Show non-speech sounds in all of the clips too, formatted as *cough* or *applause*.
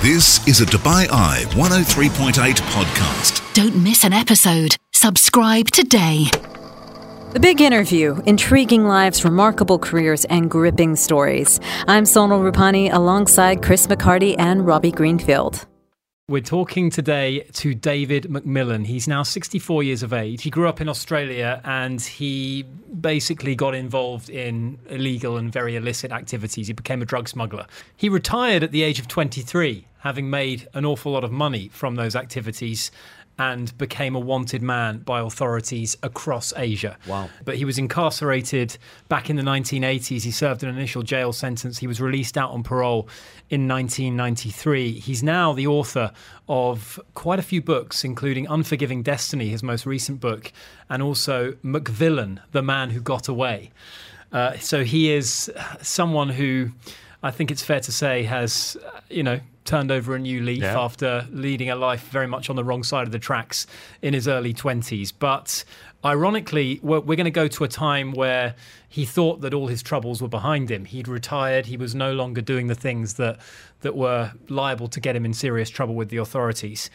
This is a Dubai Eye 103.8 podcast. Don't miss an episode. Subscribe today. The Big Interview Intriguing Lives, Remarkable Careers, and Gripping Stories. I'm Sonal Rupani alongside Chris McCarty and Robbie Greenfield. We're talking today to David McMillan. He's now 64 years of age. He grew up in Australia and he basically got involved in illegal and very illicit activities. He became a drug smuggler. He retired at the age of 23, having made an awful lot of money from those activities and became a wanted man by authorities across Asia. Wow. But he was incarcerated back in the 1980s. He served an initial jail sentence. He was released out on parole in 1993. He's now the author of quite a few books, including Unforgiving Destiny, his most recent book, and also McVillain, The Man Who Got Away. Uh, so he is someone who I think it's fair to say has, uh, you know, turned over a new leaf Yeah. after leading a life very much on the wrong side of the tracks in his early 20s. But ironically, we're, we're going to go to a time where he thought that all his troubles were behind him. He'd retired, he was no longer doing the things that, that were liable to get him in serious trouble with the authorities.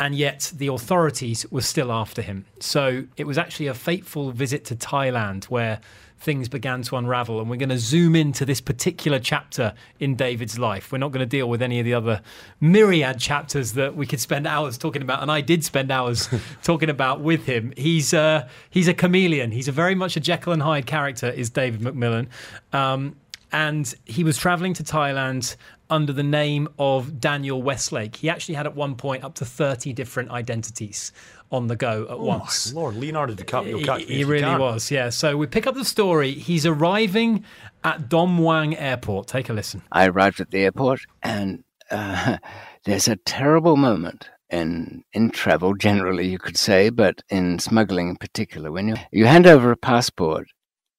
And yet, the authorities were still after him. So, it was actually a fateful visit to Thailand where things began to unravel. And we're going to zoom into this particular chapter in David's life. We're not going to deal with any of the other myriad chapters that we could spend hours talking about. And I did spend hours *laughs* talking about with him. He's, uh, he's a chameleon. He's a very much a Jekyll and Hyde character, is David McMillan. Um, and he was traveling to Thailand under the name of Daniel Westlake. He actually had at one point up to 30 different identities on the go at Oh once. my lord, Leonardo DiCaprio He, catch me he really can. was, yeah. So we pick up the story. He's arriving at Don Muang Airport. Take a listen. I arrived at the airport, and uh, *laughs* there's a terrible moment in in travel generally, you could say, but in smuggling in particular. When you you hand over a passport,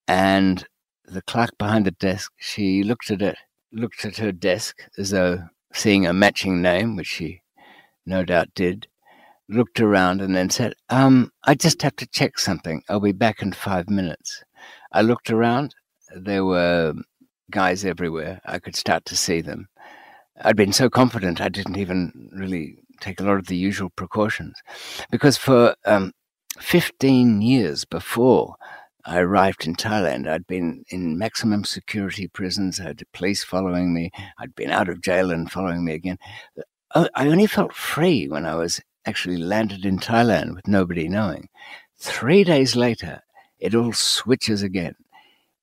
and the clerk behind the desk, she looked at it, looked at her desk as though seeing a matching name, which she no doubt did. Looked around and then said, "Um, I just have to check something. I'll be back in five minutes." I looked around. There were guys everywhere. I could start to see them. I'd been so confident I didn't even really take a lot of the usual precautions. Because for um, 15 years before I arrived in Thailand, I'd been in maximum security prisons. I had the police following me. I'd been out of jail and following me again. I I only felt free when I was actually landed in Thailand with nobody knowing. Three days later, it all switches again.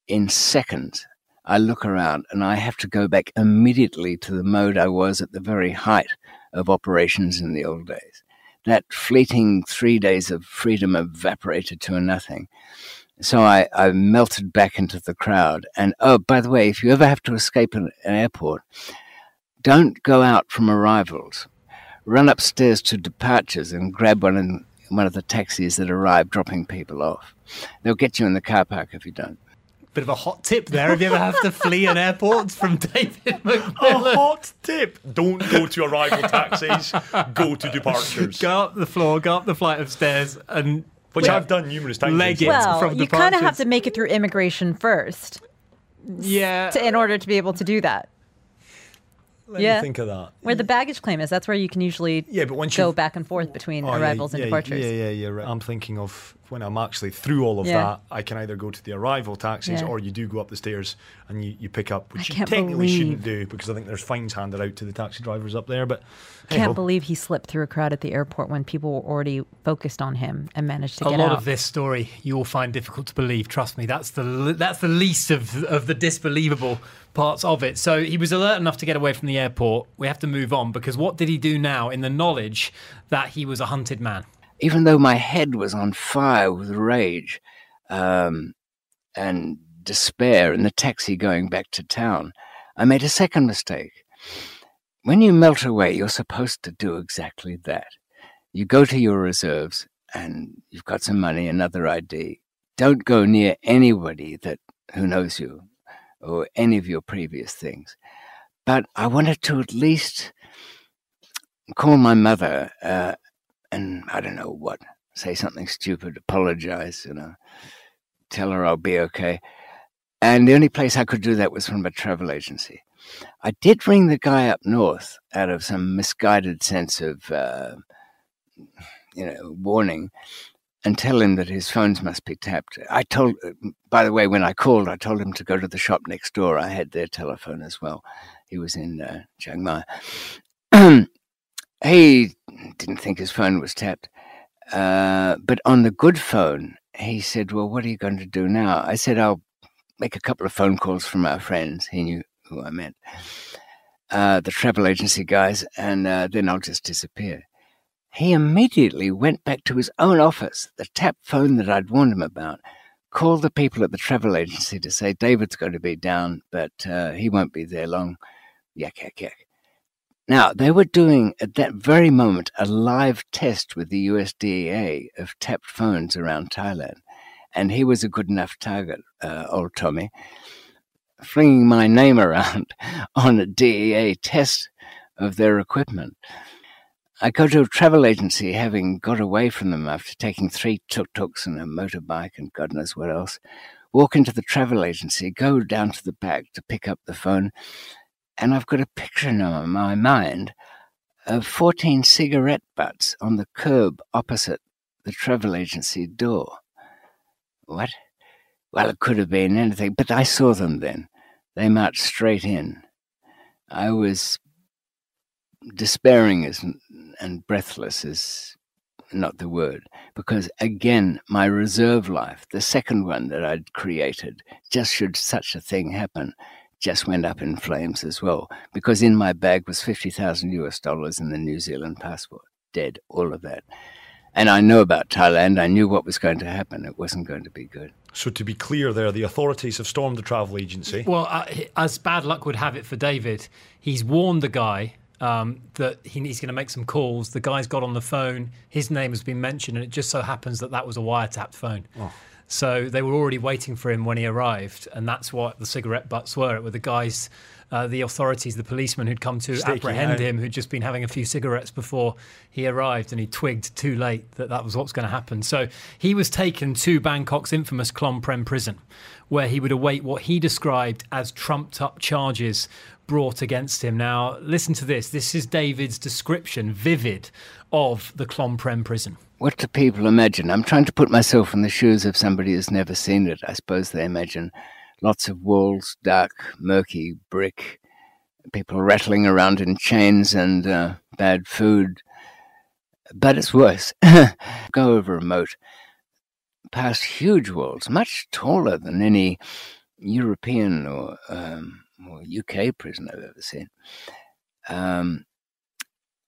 In seconds, I look around and I have to go back immediately to the mode I was at the very height of operations in the old days. That fleeting three days of freedom evaporated to a nothing. So I, I melted back into the crowd. And oh, by the way, if you ever have to escape an, an airport, don't go out from arrivals. Run upstairs to departures and grab one in one of the taxis that arrive dropping people off. They'll get you in the car park if you don't. Bit of a hot tip there. Have you ever have to flee an airport from David *laughs* A hot tip: Don't go to arrival taxis. Go to departures. Go up the floor, go up the flight of stairs, and Which Yeah. I've done numerous times. Leg it. Well, from you kind of have to make it through immigration first yeah, to, in order to be able to do that. Let yeah. me think of that. Where the baggage claim is, that's where you can usually Yeah, but once go back and forth between Oh, yeah, arrivals and yeah, departures. Yeah, yeah, yeah. Right. I'm thinking of when I'm actually through all of Yeah. that. I can either go to the arrival taxis, Yeah. or you do go up the stairs and you, you pick up, which I you can't technically shouldn't do because I think there's fines handed out to the taxi drivers up there. But hey Can't ho. believe he slipped through a crowd at the airport when people were already focused on him and managed to a get out. A lot of this story you will find difficult to believe. Trust me, that's the that's the least of of the disbelievable parts of it. So he was alert enough to get away from the airport. We have to move on because what did he do now in the knowledge that he was a hunted man? Even though my head was on fire with rage um, and despair in the taxi going back to town, I made a second mistake. When you melt away, you're supposed to do exactly that. You go to your reserves and you've got some money, another ID. Don't go near anybody that who knows you or any of your previous things. But I wanted to at least call my mother uh, and I don't know what, say something stupid, apologize, you know, tell her I'll be okay. And the only place I could do that was from a travel agency. I did ring the guy up north out of some misguided sense of, uh, you know, warning and tell him that his phones must be tapped. I told, by the way, when I called, I told him to go to the shop next door. I had their telephone as well. He was in uh, Chiang Mai. *clears throat* he didn't think his phone was tapped. Uh, but on the good phone, he said, Well, what are you going to do now? I said, I'll make a couple of phone calls from our friends. He knew who I meant, uh, the travel agency guys, and uh, then I'll just disappear. He immediately went back to his own office, the tap phone that I'd warned him about, called the people at the travel agency to say David's going to be down, but uh, he won't be there long. Yak, yak, yak. Now, they were doing at that very moment a live test with the USDA of tapped phones around Thailand. And he was a good enough target, uh, old Tommy, flinging my name *laughs* around on a DEA test of their equipment. I go to a travel agency having got away from them after taking three tuk tuks and a motorbike and God knows what else. Walk into the travel agency, go down to the back to pick up the phone, and I've got a picture in my mind of 14 cigarette butts on the curb opposite the travel agency door. What? Well, it could have been anything, but I saw them then. They marched straight in. I was despairing as, and breathless is not the word, because again, my reserve life, the second one that I'd created, just should such a thing happen, just went up in flames as well, because in my bag was 50,000 US dollars and the New Zealand passport. Dead, all of that. And I know about Thailand. I knew what was going to happen. It wasn't going to be good. So, to be clear, there, the authorities have stormed the travel agency. Well, uh, as bad luck would have it for David, he's warned the guy um, that he, he's going to make some calls. The guy's got on the phone. His name has been mentioned, and it just so happens that that was a wiretapped phone. Oh. So they were already waiting for him when he arrived, and that's what the cigarette butts were. It were the guys, uh, the authorities, the policemen who'd come to Staking apprehend out. him, who'd just been having a few cigarettes before he arrived, and he twigged too late that that was what's going to happen. So he was taken to Bangkok's infamous Klong Prem prison, where he would await what he described as trumped up charges brought against him. Now, listen to this. This is David's description, vivid, of the Klong Prem prison. What do people imagine? I'm trying to put myself in the shoes of somebody who's never seen it. I suppose they imagine lots of walls, dark, murky brick, people rattling around in chains and uh, bad food. But it's worse. *coughs* Go over a moat, past huge walls, much taller than any European or, um, or UK prison I've ever seen. Um,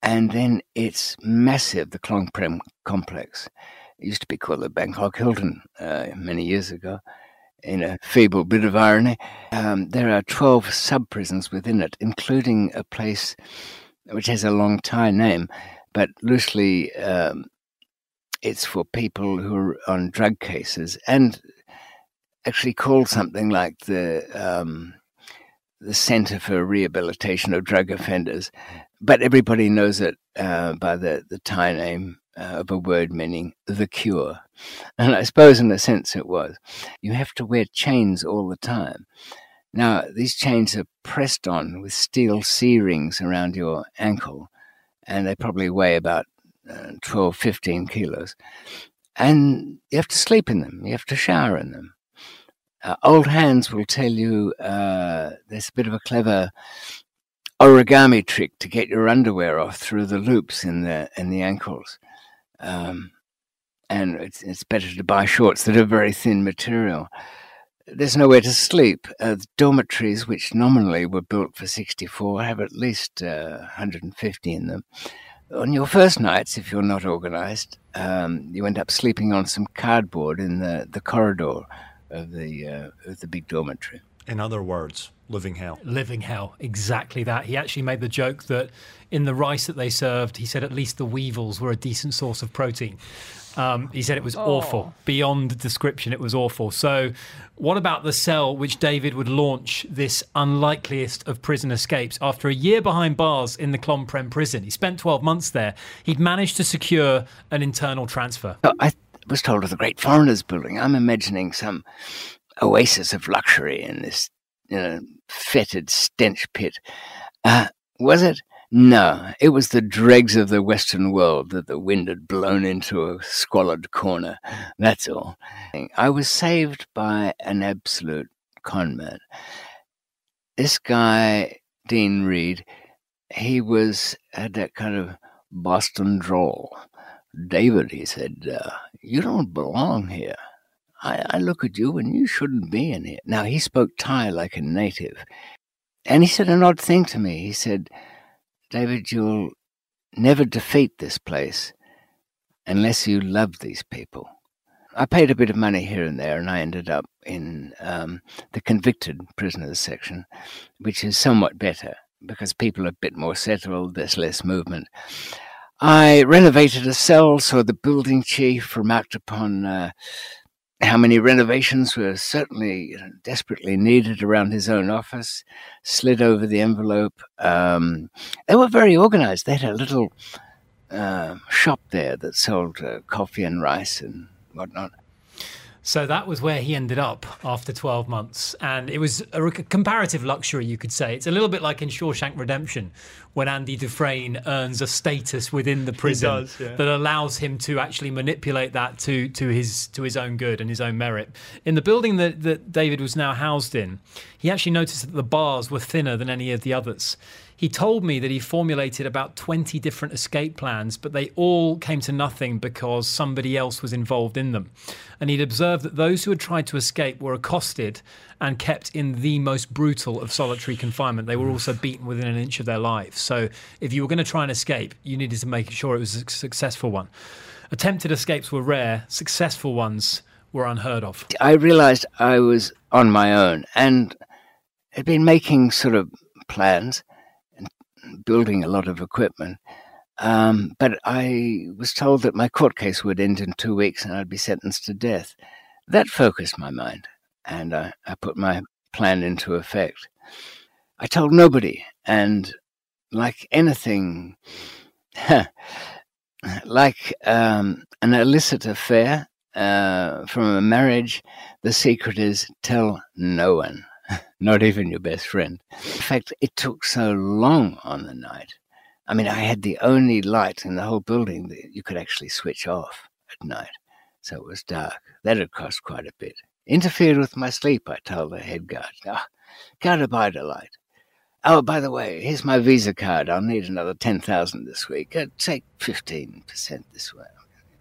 and then it's massive, the Klong Prem complex. It used to be called the Bangkok Hilton uh, many years ago. In a feeble bit of irony, um, there are 12 sub prisons within it, including a place which has a long Thai name, but loosely um, it's for people who are on drug cases and actually called something like the um, the Center for Rehabilitation of Drug Offenders, but everybody knows it uh, by the, the Thai name uh, of a word meaning the cure. And I suppose, in a sense, it was. You have to wear chains all the time. Now, these chains are pressed on with steel C rings around your ankle, and they probably weigh about uh, 12, 15 kilos. And you have to sleep in them, you have to shower in them. Uh, old hands will tell you uh, there's a bit of a clever origami trick to get your underwear off through the loops in the in the ankles. Um, and it's, it's better to buy shorts that are very thin material. There's nowhere to sleep. Uh, the dormitories, which nominally were built for 64, have at least uh, 150 in them. On your first nights, if you're not organized, um, you end up sleeping on some cardboard in the, the corridor of the uh, of the big dormitory. In other words, living hell. Living hell, exactly that. He actually made the joke that in the rice that they served, he said at least the weevils were a decent source of protein. Um, he said it was oh. awful, beyond description. It was awful. So, what about the cell which David would launch this unlikeliest of prison escapes? After a year behind bars in the Klong Prem prison, he spent 12 months there. He'd managed to secure an internal transfer. Oh, I was told of the Great Foreigners Building. I'm imagining some oasis of luxury in this you know, fetid stench pit. Uh, was it? No, it was the dregs of the Western world that the wind had blown into a squalid corner. That's all. I was saved by an absolute conman. This guy, Dean Reed, he was had that kind of Boston drawl. David, he said, uh, you don't belong here. I, I look at you and you shouldn't be in here. Now, he spoke Thai like a native. And he said an odd thing to me. He said, David, you'll never defeat this place unless you love these people. I paid a bit of money here and there, and I ended up in um, the convicted prisoners section, which is somewhat better because people are a bit more settled, there's less movement. I renovated a cell so the building chief remarked upon uh, how many renovations were certainly desperately needed around his own office, slid over the envelope. Um, they were very organized. They had a little uh, shop there that sold uh, coffee and rice and whatnot. So that was where he ended up after 12 months. And it was a comparative luxury, you could say. It's a little bit like in Shawshank Redemption, when Andy Dufresne earns a status within the prison does, yeah. that allows him to actually manipulate that to, to, his, to his own good and his own merit. In the building that, that David was now housed in, he actually noticed that the bars were thinner than any of the others. He told me that he formulated about 20 different escape plans, but they all came to nothing because somebody else was involved in them. And he'd observed that those who had tried to escape were accosted and kept in the most brutal of solitary confinement. They were also beaten within an inch of their lives. So if you were going to try and escape, you needed to make sure it was a successful one. Attempted escapes were rare, successful ones were unheard of. I realized I was on my own and had been making sort of plans and building a lot of equipment. Um, but I was told that my court case would end in two weeks and I'd be sentenced to death. That focused my mind, and I, I put my plan into effect. I told nobody, and like anything, *laughs* like um, an illicit affair uh, from a marriage, the secret is tell no one. *laughs* not even your best friend. In fact, it took so long on the night. I mean, I had the only light in the whole building that you could actually switch off at night. So it was dark. That had cost quite a bit. Interfered with my sleep, I told the head guard. Oh, *laughs* can't abide a light. Oh, by the way, here's my Visa card. I'll need another 10000 this week. Uh, take 15% this way.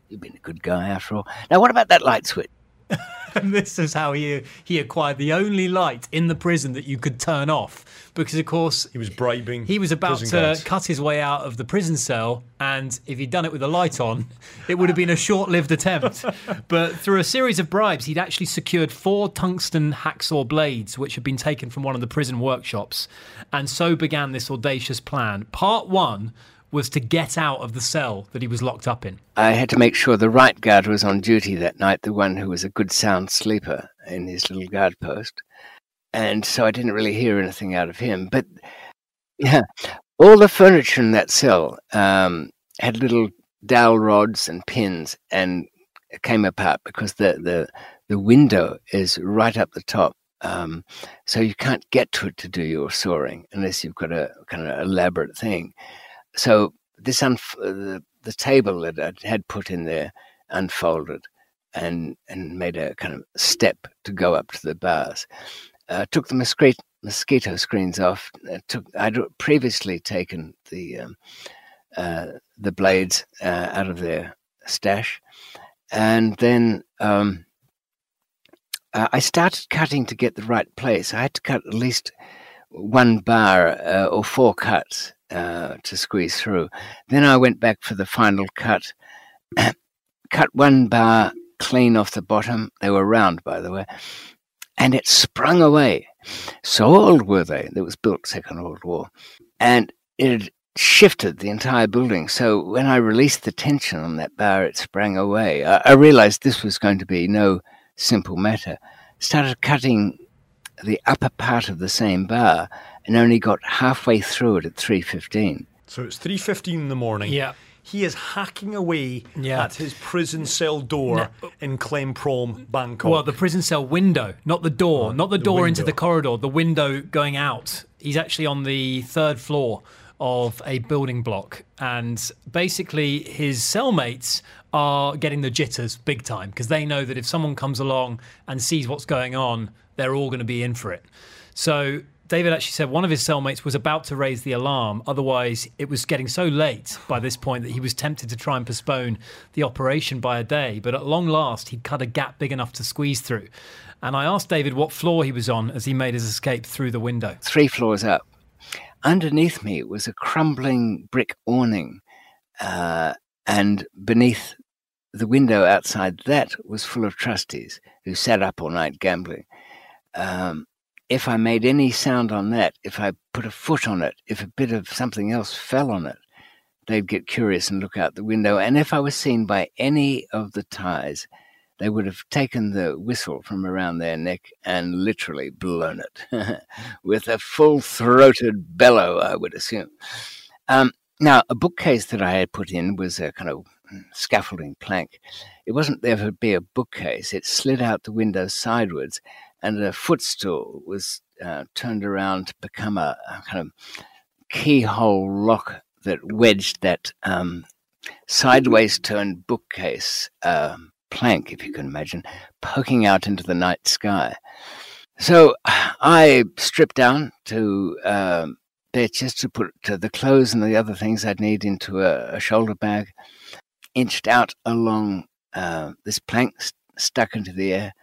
You've been a good guy after all. Now, what about that light switch? *laughs* and this is how he he acquired the only light in the prison that you could turn off. Because of course he was bribing he was about to guards. cut his way out of the prison cell and if he'd done it with the light on it would have been a short-lived attempt. *laughs* But through a series of bribes he'd actually secured four tungsten hacksaw blades which had been taken from one of the prison workshops. And so began this audacious plan. Part 1 was to get out of the cell that he was locked up in. I had to make sure the right guard was on duty that night, the one who was a good sound sleeper in his little guard post. And so I didn't really hear anything out of him. But yeah, all the furniture in that cell um, had little dowel rods and pins and came apart because the, the, the window is right up the top. Um, so you can't get to it to do your sawing unless you've got a kind of elaborate thing so this unf- the, the table that I had put in there unfolded and and made a kind of step to go up to the bars. Uh, took the mosquito, mosquito screens off. Uh, took I'd previously taken the um, uh, the blades uh, out of their stash, and then um, uh, I started cutting to get the right place. I had to cut at least one bar uh, or four cuts uh, to squeeze through. Then I went back for the final cut, *clears throat* cut one bar clean off the bottom. They were round, by the way, and it sprung away. So old were they. That was built Second World War, and it shifted the entire building. So when I released the tension on that bar, it sprang away. I, I realized this was going to be no simple matter. Started cutting the upper part of the same bar and only got halfway through it at 3.15. So it's 3.15 in the morning. Yeah. he is hacking away Yeah. at his prison cell door in Klong Prem, Bangkok. Well, the prison cell window, not the door, ah, not the, the door into the corridor, the window going out. He's actually on the third floor of a building block. And basically, his cellmates are getting the jitters big time because they know that if someone comes along and sees what's going on, they're all going to be in for it. So David actually said one of his cellmates was about to raise the alarm. Otherwise, it was getting so late by this point that he was tempted to try and postpone the operation by a day. But at long last, he'd cut a gap big enough to squeeze through. And I asked David what floor he was on as he made his escape through the window. three floors up. Underneath me was a crumbling brick awning, uh, and beneath the window outside that was full of trustees who sat up all night gambling. Um, if I made any sound on that, if I put a foot on it, if a bit of something else fell on it, they'd get curious and look out the window. And if I was seen by any of the Thais, they would have taken the whistle from around their neck and literally blown it *laughs* with a full throated bellow, I would assume. Um, now, a bookcase that I had put in was a kind of scaffolding plank. It wasn't there to be a bookcase, it slid out the window sideways, and a footstool was uh, turned around to become a, a kind of keyhole lock that wedged that um, sideways turned bookcase um, plank, if you can imagine, poking out into the night sky. So I stripped down to there just to put uh, the clothes and the other things I'd need into a, a shoulder bag, inched out along uh, this plank st- stuck into the air,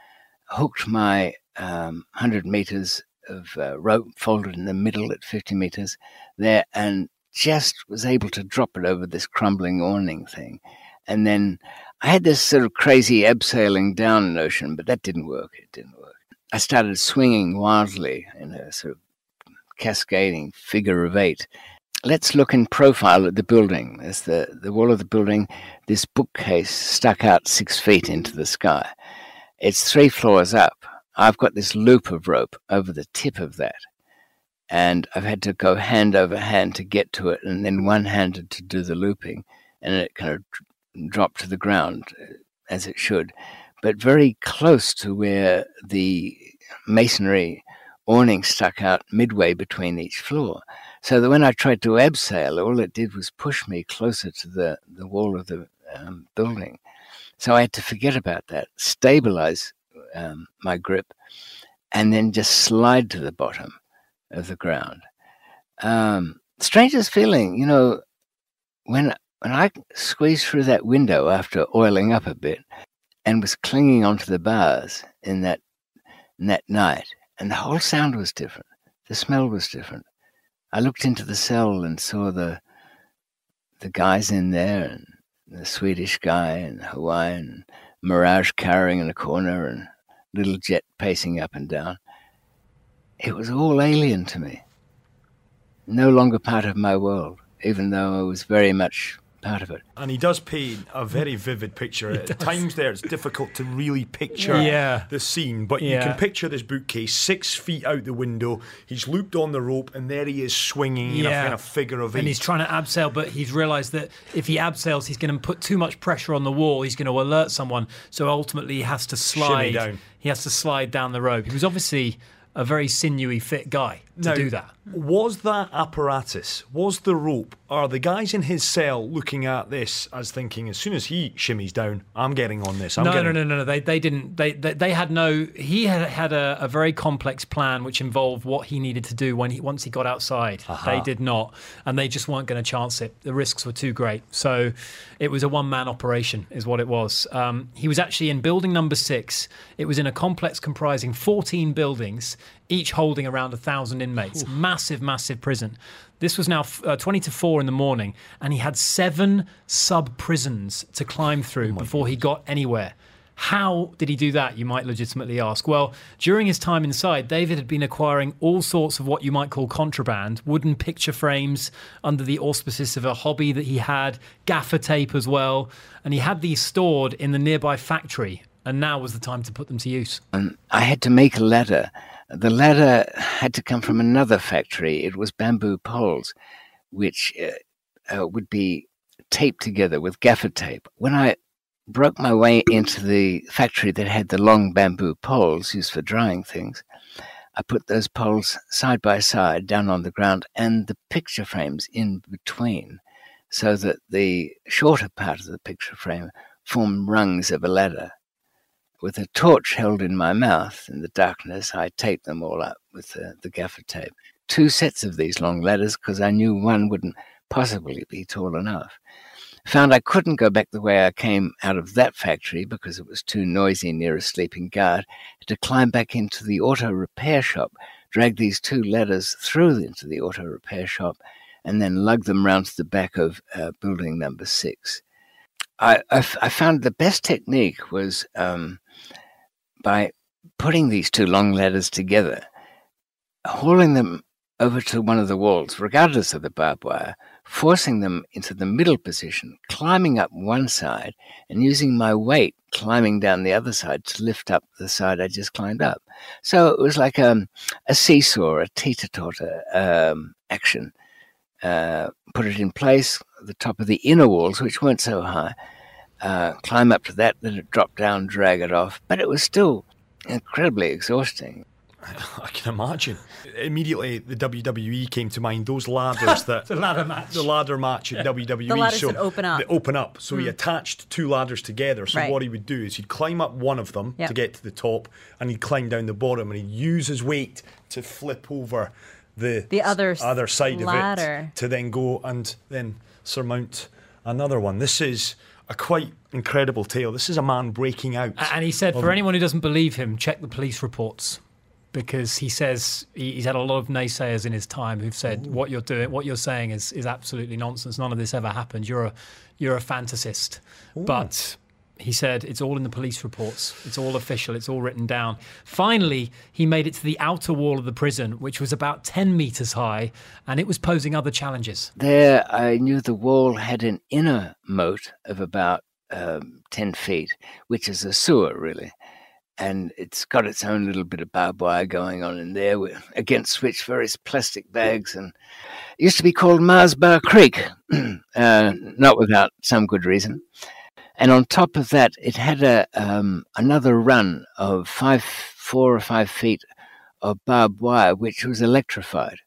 hooked my um, 100 meters of uh, rope folded in the middle at 50 meters there, and just was able to drop it over this crumbling awning thing. And then I had this sort of crazy abseiling down notion, but that didn't work. It didn't work. I started swinging wildly in a sort of cascading figure of eight. Let's look in profile at the building. There's the, the wall of the building. This bookcase stuck out six feet into the sky. It's three floors up. I've got this loop of rope over the tip of that. And I've had to go hand over hand to get to it, and then one handed to do the looping. And it kind of dropped to the ground uh, as it should, but very close to where the masonry awning stuck out midway between each floor. So that when I tried to abseil, all it did was push me closer to the, the wall of the um, building. So I had to forget about that, stabilize um, my grip, and then just slide to the bottom of the ground. Um, strangest feeling, you know, when when I squeezed through that window after oiling up a bit and was clinging onto the bars in that in that night, and the whole sound was different. The smell was different. I looked into the cell and saw the the guys in there, and the Swedish guy and Hawaiian Mirage cowering in a corner, and little jet pacing up and down. It was all alien to me. No longer part of my world, even though I was very much part of it. And he does paint a very vivid picture. *laughs* At times there, it's difficult to really picture Yeah. the scene, but you can picture this bookcase six feet out the window. He's looped on the rope, and there he is swinging in a kind of figure of eight. And he's trying to abseil, but he's realised that if he abseils, he's going to put too much pressure on the wall. He's going to alert someone. So ultimately, he has to slide. down. He has to slide down the rope. He was obviously a very sinewy, fit guy to Now, do that. Was that apparatus, was the rope, are the guys in his cell looking at this as thinking, as soon as he shimmies down, I'm getting on this. I'm no, getting no, no, no, no. They, they didn't. They, they, they had no. He had had a, a very complex plan, which involved what he needed to do when he once he got outside. They did not, and they just weren't going to chance it. The risks were too great. So, it was a one man operation, is what it was. Um, he was actually in building number six. It was in a complex comprising 14 buildings, each holding around a thousand inmates. Massive, massive prison. This was now uh, 20 to 4 in the morning, and he had seven sub prisons to climb through before he got anywhere. How did he do that? You might legitimately ask. Well, during his time inside, David had been acquiring all sorts of what you might call contraband wooden picture frames under the auspices of a hobby that he had, gaffer tape as well. And he had these stored in the nearby factory. And now was the time to put them to use. And I had to make a ladder. The ladder had to come from another factory. It was bamboo poles, which uh, uh, would be taped together with gaffer tape. When I broke my way into the factory that had the long bamboo poles used for drying things, I put those poles side by side down on the ground and the picture frames in between so that the shorter part of the picture frame formed rungs of a ladder. With a torch held in my mouth in the darkness, I taped them all up with the, the gaffer tape. Two sets of these long ladders because I knew one wouldn't possibly be tall enough. Found I couldn't go back the way I came out of that factory because it was too noisy near a sleeping guard. Had to climb back into the auto repair shop, drag these two ladders through into the auto repair shop, and then lug them round to the back of uh, building number six. I, I, f- I found the best technique was um, by putting these two long ladders together, hauling them over to one of the walls, regardless of the barbed wire, forcing them into the middle position, climbing up one side, and using my weight climbing down the other side to lift up the side I just climbed up. So it was like um, a seesaw, a teeter totter um, action. Uh, put it in place, the top of the inner walls, which weren't so high, uh, climb up to that, then it drop down, drag it off. But it was still incredibly exhausting. *laughs* I can imagine. Immediately, the WWE came to mind. Those ladders that *laughs* the ladder match. the ladder match at WWE. The ladders so that open up. They open up. So he attached two ladders together. So Right. what he would do is he'd climb up one of them Yep. to get to the top, and he'd climb down the bottom, and he'd use his weight to flip over the The other s- other side ladder. of it to then go and then surmount another one. This is a quite incredible tale. This is a man breaking out. And he said, for anyone who doesn't believe him, check the police reports. Because he says he's had a lot of naysayers in his time who've said what you're doing, what you're saying is is absolutely nonsense. None of this ever happened. You're a you're a fantasist. But he said it's all in the police reports. It's all official. It's all written down. Finally, he made it to the outer wall of the prison, which was about ten meters high, and it was posing other challenges. There, I knew the wall had an inner moat of about um, 10 feet, which is a sewer, really. And it's got its own little bit of barbed wire going on in there, against which various plastic bags and used to be called Mars Bar Creek, *clears throat* uh, not without some good reason. And on top of that, it had a um, another run of five, four or five feet of barbed wire, which was electrified.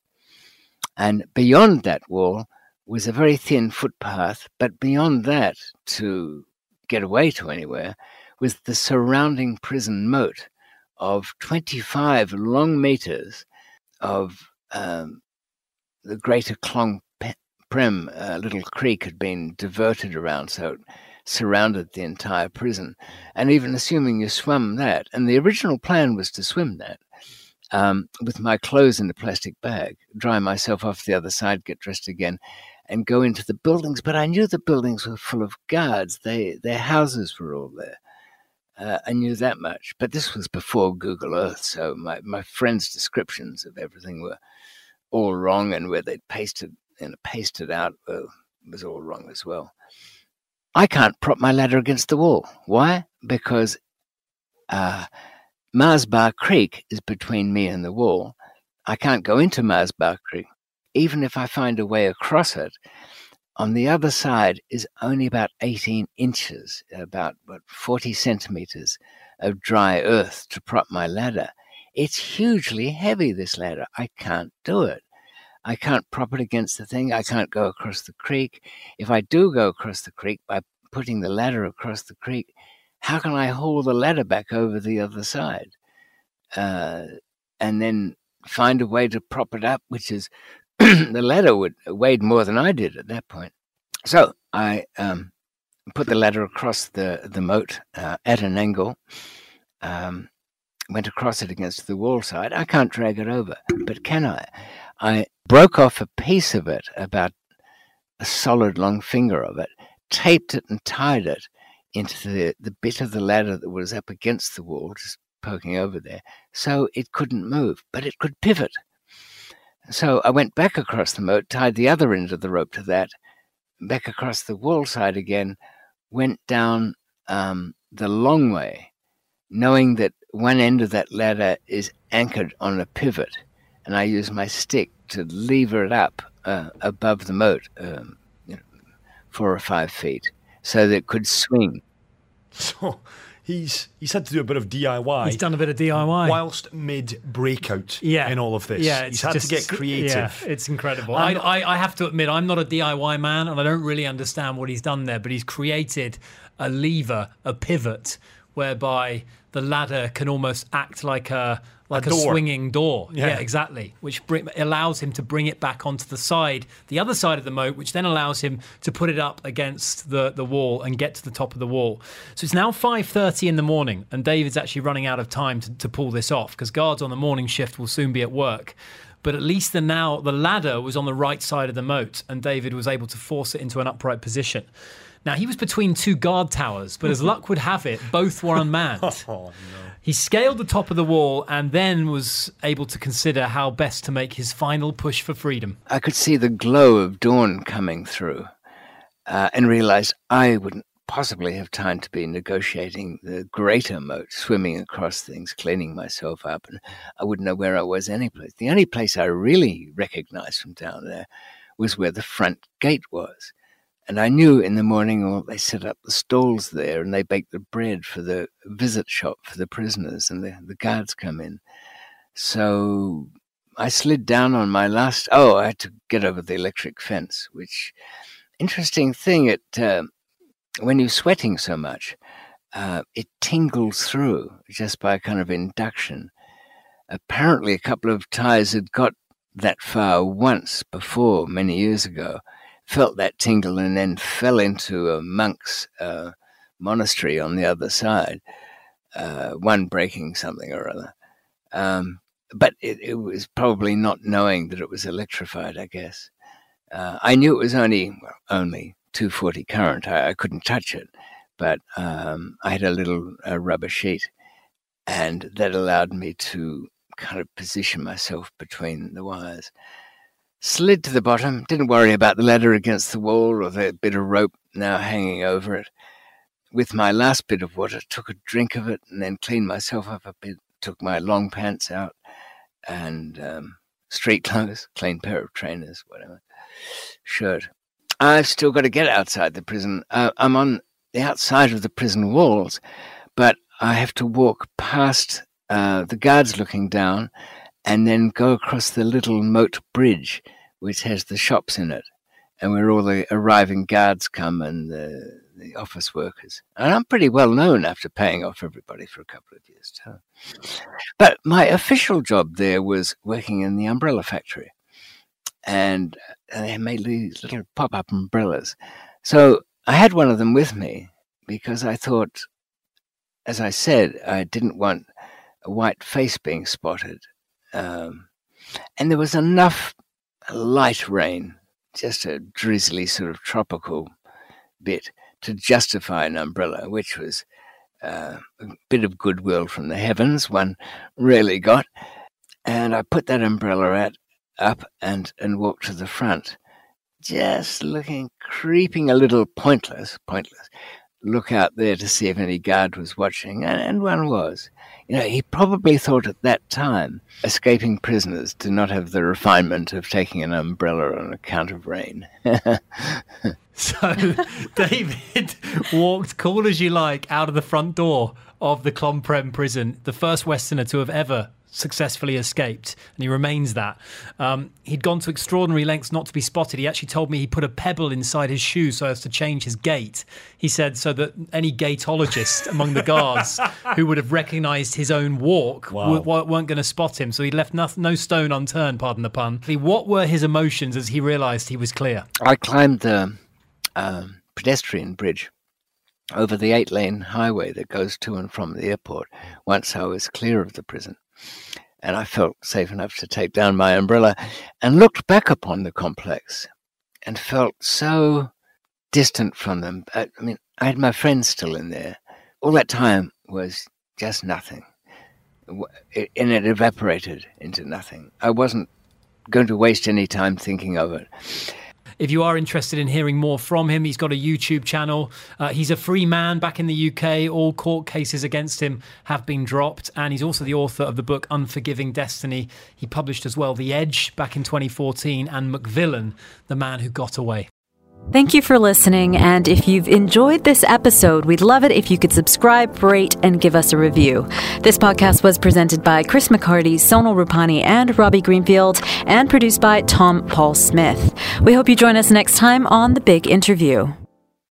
And beyond that wall was a very thin footpath, but beyond that, to get away to anywhere, was the surrounding prison moat of 25 long meters of um, the greater Clong Pe- Prem uh, little creek had been diverted around, so surrounded the entire prison. And even assuming you swam that, and the original plan was to swim that, um, with my clothes in a plastic bag, dry myself off the other side, get dressed again, and go into the buildings. But I knew the buildings were full of guards. They, their houses were all there. Uh, I knew that much. But this was before Google Earth, so my, my friends' descriptions of everything were all wrong, and where they'd pasted and pasted out uh, was all wrong as well. I can't prop my ladder against the wall. Why? Because uh, Mars Bar Creek is between me and the wall. I can't go into Mars Bar Creek. Even if I find a way across it, on the other side is only about 18 inches, about what, 40 centimeters of dry earth to prop my ladder. It's hugely heavy, this ladder. I can't do it. I can't prop it against the thing. I can't go across the creek. If I do go across the creek by putting the ladder across the creek, how can I haul the ladder back over the other side? Uh, and then find a way to prop it up, which is *clears throat* the ladder would weighed more than I did at that point. So I um, put the ladder across the the moat uh, at an angle. Um, went across it against the wall side. I can't drag it over, but can I? I broke off a piece of it, about a solid long finger of it, taped it and tied it into the, the bit of the ladder that was up against the wall, just poking over there, so it couldn't move, but it could pivot. So I went back across the moat, tied the other end of the rope to that, back across the wall side again, went down um, the long way, knowing that one end of that ladder is anchored on a pivot, and I use my stick to lever it up uh, above the moat, um, you know, four or five feet so that it could swing. So he's he's had to do a bit of DIY. He's done a bit of DIY whilst mid breakout. Yeah. in all of this. Yeah, he's had just- to get creative. Yeah, it's incredible. I'm I, not- I, I have to admit, I'm not a DIY man, and I don't really understand what he's done there. But he's created a lever, a pivot, whereby the ladder can almost act like a like a, door. swinging door. Yeah. exactly. Which br- allows him to bring it back onto the side, the other side of the moat, which then allows him to put it up against the, the wall and get to the top of the wall. So it's now 5.30 in the morning, and David's actually running out of time to, to pull this off because guards on the morning shift will soon be at work. But at least the now the ladder was on the right side of the moat, and David was able to force it into an upright position. Now he was between two guard towers, but as *laughs* luck would have it, both were unmanned. Oh no. He scaled the top of the wall and then was able to consider how best to make his final push for freedom. I could see the glow of dawn coming through uh, and realized I wouldn't possibly have time to be negotiating the greater moat, swimming across things, cleaning myself up, and I wouldn't know where I was any place. The only place I really recognized from down there was where the front gate was. And I knew in the morning, well, they set up the stalls there and they bake the bread for the visit shop for the prisoners, and the, the guards come in. So I slid down on my last. Oh, I had to get over the electric fence, which interesting thing. It uh, when you're sweating so much, uh, it tingles through just by a kind of induction. Apparently, a couple of Thais had got that far once before, many years ago, felt that tingle, and then fell into a monk's uh, monastery on the other side. Uh, one breaking something or other. Um, but it, it was probably not knowing that it was electrified, I guess. Uh, I knew it was only well, only 240 current. I, I couldn't touch it, but um, I had a little rubber sheet, and that allowed me to kind of position myself between the wires. Slid to the bottom, didn't worry about the ladder against the wall or the bit of rope now hanging over it. With my last bit of water, took a drink of it and then cleaned myself up a bit, took my long pants out and um, street clothes, clean pair of trainers, whatever, shirt. I've still got to get outside the prison. Uh, I'm on the outside of the prison walls, but I have to walk past uh, the guards looking down and then go across the little moat bridge, which has the shops in it, and where all the arriving guards come and the, the office workers. And I'm pretty well known after paying off everybody for a couple of years' time. But my official job there was working in the umbrella factory. And they made these little pop up umbrellas. So I had one of them with me because I thought, as I said, I didn't want a white face being spotted. Um, and there was enough light rain, just a drizzly sort of tropical bit, to justify an umbrella, which was uh, a bit of goodwill from the heavens, one rarely got. And I put that umbrella at, up and, and walked to the front, just looking, creeping a little pointless, pointless, look out there to see if any guard was watching, and, and one was. You know, he probably thought at that time escaping prisoners did not have the refinement of taking an umbrella on account of rain. *laughs* So *laughs* David walked cool as you like out of the front door of the Klong Prem prison, the first Westerner to have ever successfully escaped, and he remains that. Um, he'd gone to extraordinary lengths not to be spotted. He actually told me he put a pebble inside his shoe so as to change his gait. He said so that any gaitologist *laughs* among the guards who would have recognised his own walk Wow. w- weren't going to spot him. So he left no, no stone unturned, pardon the pun. What were his emotions as he realised he was clear? I climbed the um, pedestrian bridge over the eight lane highway that goes to and from the airport once I was clear of the prison. And I felt safe enough to take down my umbrella and looked back upon the complex and felt so distant from them. I, I mean, I had my friends still in there. All that time was just nothing. It- And it evaporated into nothing. I wasn't going to waste any time thinking of it. If you are interested in hearing more from him, he's got a YouTube channel. Uh, he's a free man back in the UK. All court cases against him have been dropped. And he's also the author of the book Unforgiving Destiny. He published as well The Edge back in 2014 and Macvillan, The Man Who Got Away. Thank you for listening. And if you've enjoyed this episode, we'd love it if you could subscribe, rate, and give us a review. This podcast was presented by Chris McCarty, Sonal Rupani, and Robbie Greenfield, and produced by Tom Paul Smith. We hope you join us next time on The Big Interview.